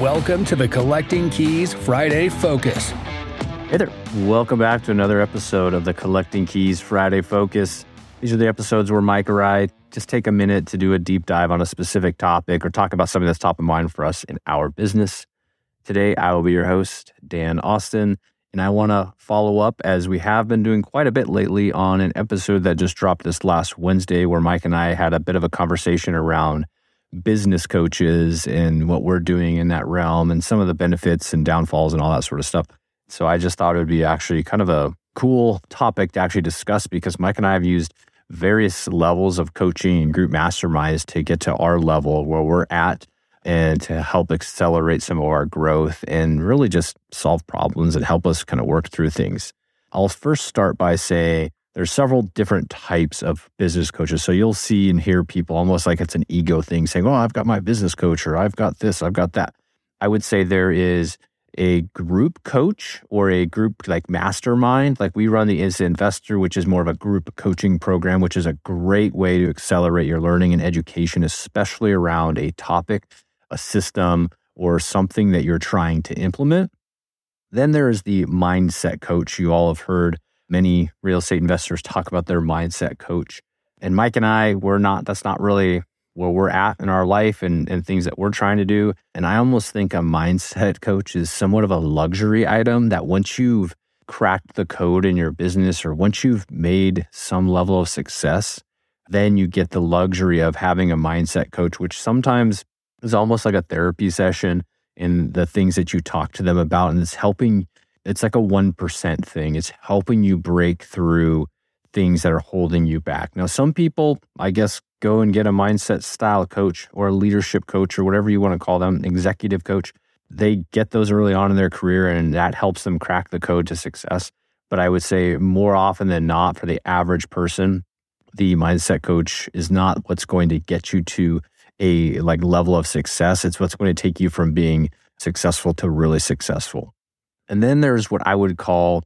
Welcome to the Collecting Keys Friday Focus. Hey there. Welcome back to another episode of the Collecting Keys Friday Focus. These are the episodes where Mike or I just take a minute to do a deep dive on a specific topic or talk about something that's top of mind for us in our business. Today, I will be your host, Dan Austin, and I want to follow up as we have been doing quite a bit lately on an episode that just dropped this last Wednesday where Mike and I had a bit of a conversation around business coaches and what we're doing in that realm and some of the benefits and downfalls and all that sort of stuff. So I just thought it would be actually kind of a cool topic to actually discuss because Mike and I have used various levels of coaching and group masterminds to get to our level where we're at and to help accelerate some of our growth and really just solve problems and help us kind of work through things. I'll first start by saying there's several different types of business coaches. So you'll see and hear people almost like it's an ego thing saying, Oh, I've got my business coach or I've got this, I've got that. I would say there is a group coach or a group like mastermind. Like we run the Instant Investor, which is more of a group coaching program, which is a great way to accelerate your learning and education, especially around a topic a system or something that you're trying to implement. Then there is the mindset coach. You all have heard many real estate investors talk about their mindset coach. And Mike and I, we're not, that's not really where we're at in our life and, and things that we're trying to do. And I almost think a mindset coach is somewhat of a luxury item that once you've cracked the code in your business or once you've made some level of success, then you get the luxury of having a mindset coach, which sometimes is almost like a therapy session in the things that you talk to them about. And it's helping, it's like a 1% thing. It's helping you break through things that are holding you back. Now, some people, I guess, go and get a mindset style coach or a leadership coach or whatever you want to call them, executive coach. They get those early on in their career and that helps them crack the code to success. But I would say more often than not, for the average person, the mindset coach is not what's going to get you to a like level of success. It's what's going to take you from being successful to really successful. And then there's what I would call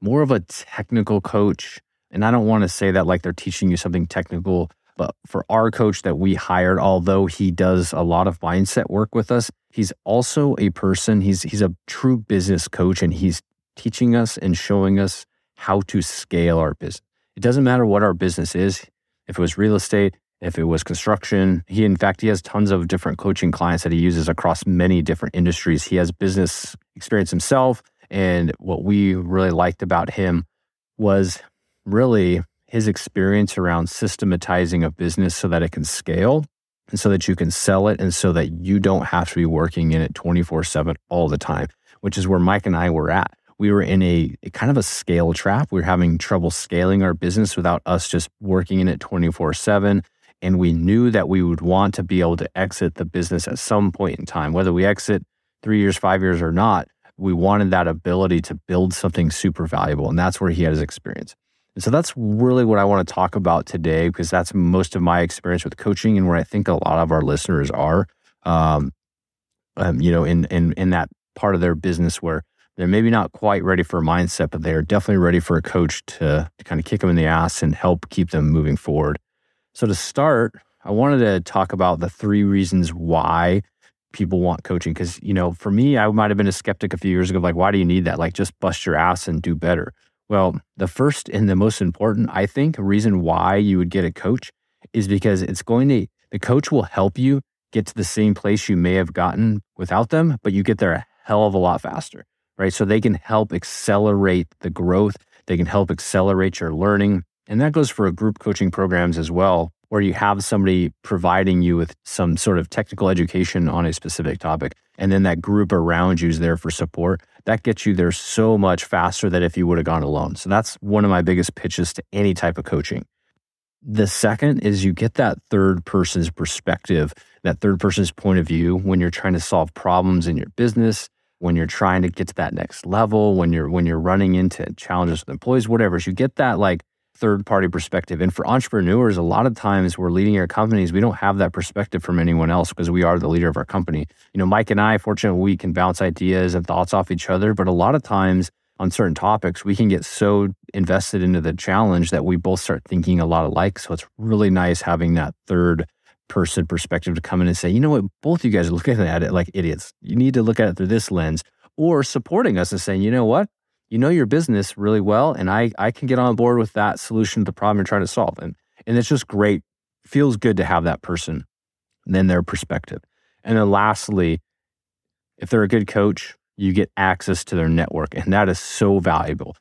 more of a technical coach. And I don't want to say that like they're teaching you something technical, but for our coach that we hired, although he does a lot of mindset work with us, he's also a person, he's he's a true business coach and he's teaching us and showing us how to scale our business. It doesn't matter what our business is. If it was real estate, if it was construction. He, in fact, he has tons of different coaching clients that he uses across many different industries. He has business experience himself. And what we really liked about him was really his experience around systematizing a business so that it can scale and so that you can sell it and so that you don't have to be working in it 24 7 all the time, which is where Mike and I were at. We were in a, a kind of a scale trap. We were having trouble scaling our business without us just working in it 24 7 and we knew that we would want to be able to exit the business at some point in time, whether we exit three years, five years, or not. We wanted that ability to build something super valuable. And that's where he had his experience. And so that's really what I want to talk about today because that's most of my experience with coaching and where I think a lot of our listeners are, um, um, you know, in, in, in that part of their business where they're maybe not quite ready for a mindset, but they're definitely ready for a coach to, to kind of kick them in the ass and help keep them moving forward. So, to start, I wanted to talk about the three reasons why people want coaching. Because, you know, for me, I might have been a skeptic a few years ago, like, why do you need that? Like, just bust your ass and do better. Well, the first and the most important, I think, reason why you would get a coach is because it's going to, the coach will help you get to the same place you may have gotten without them, but you get there a hell of a lot faster, right? So they can help accelerate the growth, they can help accelerate your learning, and that goes for group coaching programs as well, where you have somebody providing you with some sort of technical education on a specific topic. And then that group around you is there for support. That gets you there so much faster than if you would have gone alone. So that's one of my biggest pitches to any type of coaching. The second is you get that third person's perspective, that third person's point of view when you're trying to solve problems in your business, when you're trying to get to that next level, when you're when you're running into challenges with employees, whatever. So you get that like third party perspective. And for entrepreneurs, a lot of times we're leading our companies, we don't have that perspective from anyone else because we are the leader of our company. You know, Mike and I, fortunately, we can bounce ideas and thoughts off each other, but a lot of times on certain topics, we can get so invested into the challenge that we both start thinking a lot alike. So it's really nice having that third person perspective to come in and say, you know what, both you guys are looking at it like idiots. You need to look at it through this lens, or supporting us and saying, you know what, you know your business really well, and I I can get on board with that solution to the problem you're trying to solve. And and it's just great. Feels good to have that person, and then their perspective. And then lastly, if they're a good coach, you get access to their network, and that is so valuable.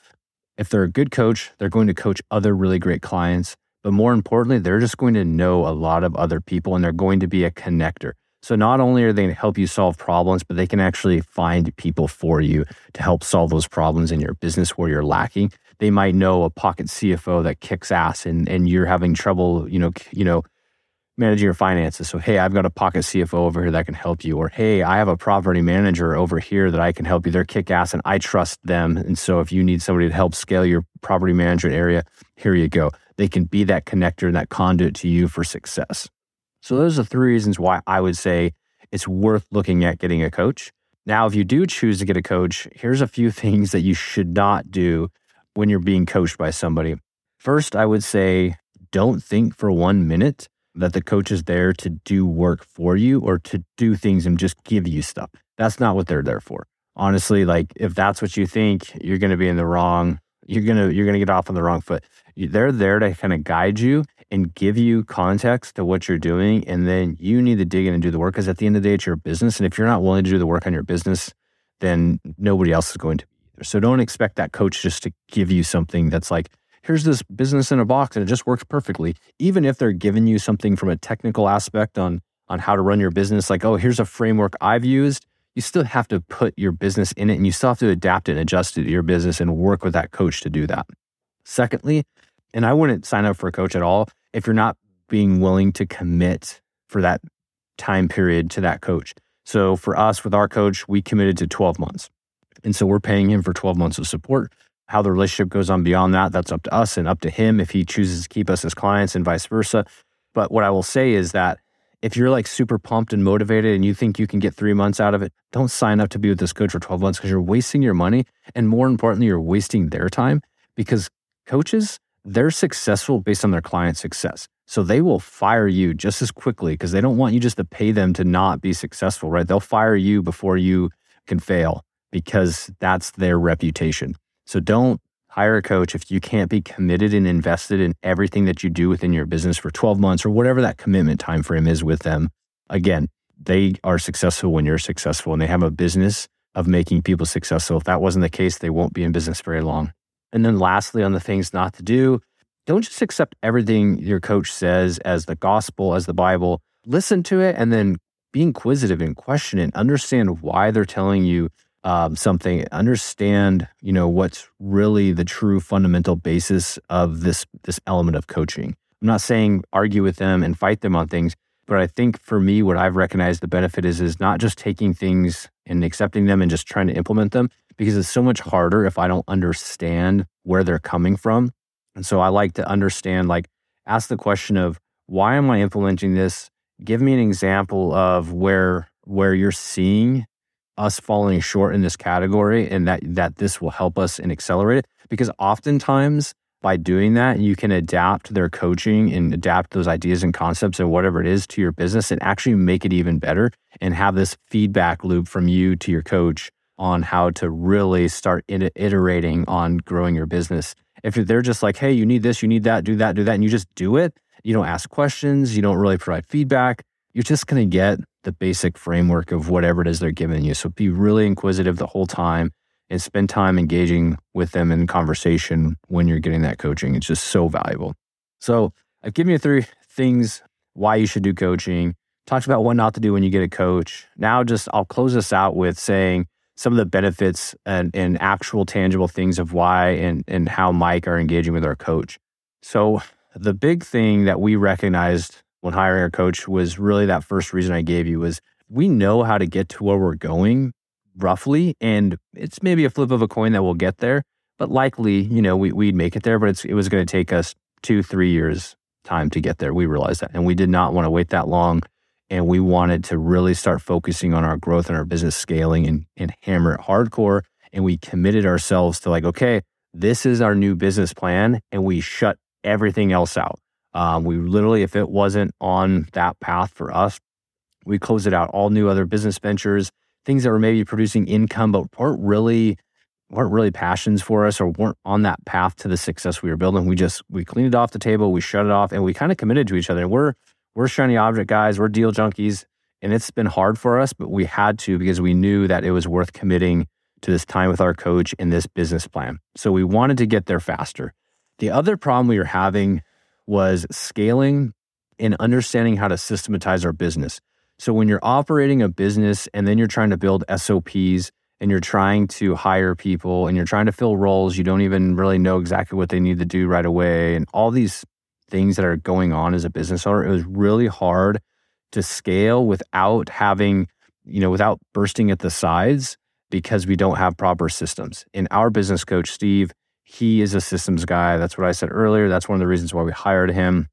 If they're a good coach, they're going to coach other really great clients. But more importantly, they're just going to know a lot of other people and they're going to be a connector. So not only are they going to help you solve problems, but they can actually find people for you to help solve those problems in your business where you're lacking. They might know a pocket CFO that kicks ass and, and you're having trouble, you know, you know, managing your finances. So, hey, I've got a pocket CFO over here that can help you. Or, hey, I have a property manager over here that I can help you. They're kick ass and I trust them. And so, if you need somebody to help scale your property management area, here you go. They can be that connector and that conduit to you for success. So, those are three reasons why I would say it's worth looking at getting a coach. Now, if you do choose to get a coach, here's a few things that you should not do when you're being coached by somebody. First, I would say don't think for one minute that the coach is there to do work for you or to do things and just give you stuff. That's not what they're there for. Honestly, like if that's what you think, you're going to be in the wrong you're going to you're going to get off on the wrong foot. They're there to kind of guide you and give you context to what you're doing. And then you need to dig in and do the work because at the end of the day, it's your business. And if you're not willing to do the work on your business, then nobody else is going to be either. So don't expect that coach just to give you something that's like, here's this business in a box and it just works perfectly. Even if they're giving you something from a technical aspect on on how to run your business, like, oh, here's a framework I've used, you still have to put your business in it and you still have to adapt it and adjust it to your business and work with that coach to do that. Secondly, and I wouldn't sign up for a coach at all if you're not being willing to commit for that time period to that coach. So for us, with our coach, we committed to 12 months. And so we're paying him for 12 months of support. How the relationship goes on beyond that, that's up to us and up to him if he chooses to keep us as clients and vice versa. But what I will say is that if you're like super pumped and motivated and you think you can get three months out of it, don't sign up to be with this coach for 12 months because you're wasting your money. And more importantly, you're wasting their time because coaches, they're successful based on their client success. So they will fire you just as quickly because they don't want you just to pay them to not be successful, right? They'll fire you before you can fail because that's their reputation. So don't hire a coach if you can't be committed and invested in everything that you do within your business for 12 months or whatever that commitment time frame is with them. Again, they are successful when you're successful and they have a business of making people successful. If that wasn't the case, they won't be in business very long. And then lastly, on the things not to do, don't just accept everything your coach says as the gospel, as the Bible. Listen to it and then be inquisitive and question it. Understand why they're telling you um, something. Understand, you know, what's really the true fundamental basis of this this element of coaching. I'm not saying argue with them and fight them on things, but I think for me, what I've recognized the benefit is is not just taking things and accepting them and just trying to implement them, because it's so much harder if I don't understand where they're coming from. And so I like to understand, like, ask the question of why am I implementing this? Give me an example of where where you're seeing us falling short in this category and that that this will help us and accelerate it. Because oftentimes by doing that, you can adapt their coaching and adapt those ideas and concepts and whatever it is to your business and actually make it even better and have this feedback loop from you to your coach on how to really start iterating on growing your business. If they're just like, hey, you need this, you need that, do that, do that, and you just do it, you don't ask questions, you don't really provide feedback, you're just going to get the basic framework of whatever it is they're giving you. So be really inquisitive the whole time and spend time engaging with them in conversation when you're getting that coaching. It's just so valuable. So I've given you three things why you should do coaching, talked about what not to do when you get a coach. Now, just I'll close this out with saying, some of the benefits and, and actual tangible things of why and, and how Mike are engaging with our coach. So, the big thing that we recognized when hiring our coach was really that first reason I gave you was we know how to get to where we're going roughly. And it's maybe a flip of a coin that we'll get there, but likely, you know, we, we'd make it there, but it was going to take us two, three years time to get there. We realized that. And we did not want to wait that long and we wanted to really start focusing on our growth and our business scaling and, and hammer it hardcore. And we committed ourselves to like, okay, this is our new business plan, and we shut everything else out. Um, we literally, if it wasn't on that path for us, we closed it out. All new other business ventures, things that were maybe producing income, but weren't really weren't really passions for us or weren't on that path to the success we were building. We just we cleaned it off the table, we shut it off, and we kind of committed to each other. We're we're shiny object guys, we're deal junkies, and it's been hard for us, but we had to because we knew that it was worth committing to this time with our coach and this business plan. So we wanted to get there faster. The other problem we were having was scaling and understanding how to systematize our business. So when you're operating a business and then you're trying to build SOPs and you're trying to hire people and you're trying to fill roles you don't even really know exactly what they need to do right away and all these things that are going on as a business owner it was really hard to scale without having you know without bursting at the sides because we don't have proper systems. In our business coach steve he is a systems guy. That's what i said earlier. That's one of the reasons why we hired him.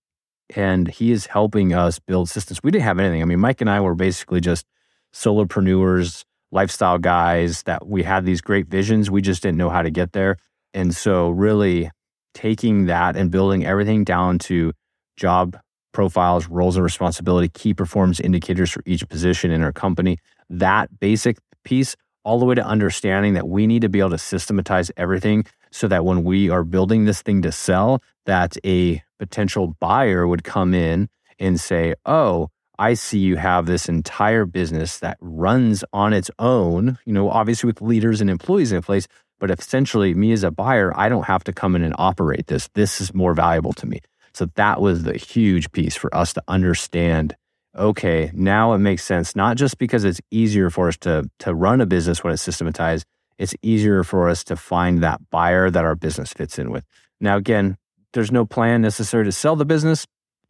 And he is helping us build systems. We didn't have anything. I mean mike and i were basically just solopreneurs lifestyle guys that we had these great visions. We just didn't know how to get there. And so, really taking that and building everything down to job profiles, roles and responsibility, key performance indicators for each position in our company, that basic piece, all the way to understanding that we need to be able to systematize everything so that when we are building this thing to sell, that a potential buyer would come in and say, Oh, I see you have this entire business that runs on its own, you know, obviously with leaders and employees in place, but essentially me as a buyer, I don't have to come in and operate this. This is more valuable to me. So that was the huge piece for us to understand. Okay, now it makes sense, not just because it's easier for us to, to run a business when it's systematized, it's easier for us to find that buyer that our business fits in with. Now, again, there's no plan necessary to sell the business,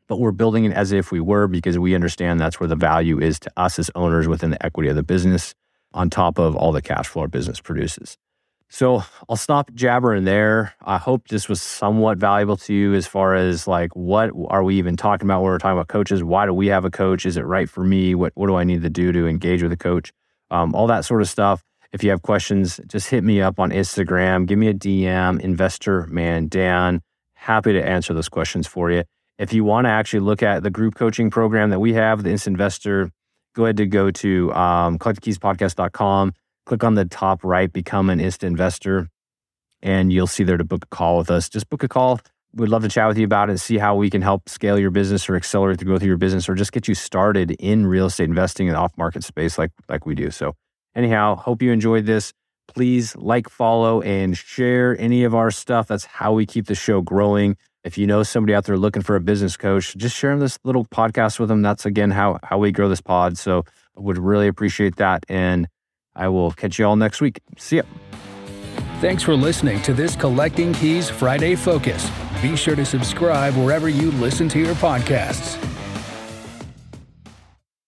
but we're building it as if we were because we understand that's where the value is to us as owners within the equity of the business on top of all the cash flow our business produces. So I'll stop jabbering there. I hope this was somewhat valuable to you as far as like what are we even talking about when we're talking about coaches? Why do we have a coach? Is it right for me? What what do I need to do to engage with a coach? Um, all that sort of stuff. If you have questions, just hit me up on Instagram. Give me a DM, Investor Man Dan. Happy to answer those questions for you. If you want to actually look at the group coaching program that we have, the Instant Investor, go ahead to go to um, collectingkeyspodcast.com, click on the top right, become an instant investor, and you'll see there to book a call with us. Just book a call. We'd love to chat with you about it, and see how we can help scale your business or accelerate the growth of your business or just get you started in real estate investing in the off market space like, like we do. So, anyhow, hope you enjoyed this. Please like, follow, and share any of our stuff. That's how we keep the show growing if you know somebody out there looking for a business coach, just share this little podcast with them. That's again how how we grow this pod. So I would really appreciate that. And I will catch you all next week. See ya. Thanks for listening to this Collecting Keys Friday Focus. Be sure to subscribe wherever you listen to your podcasts.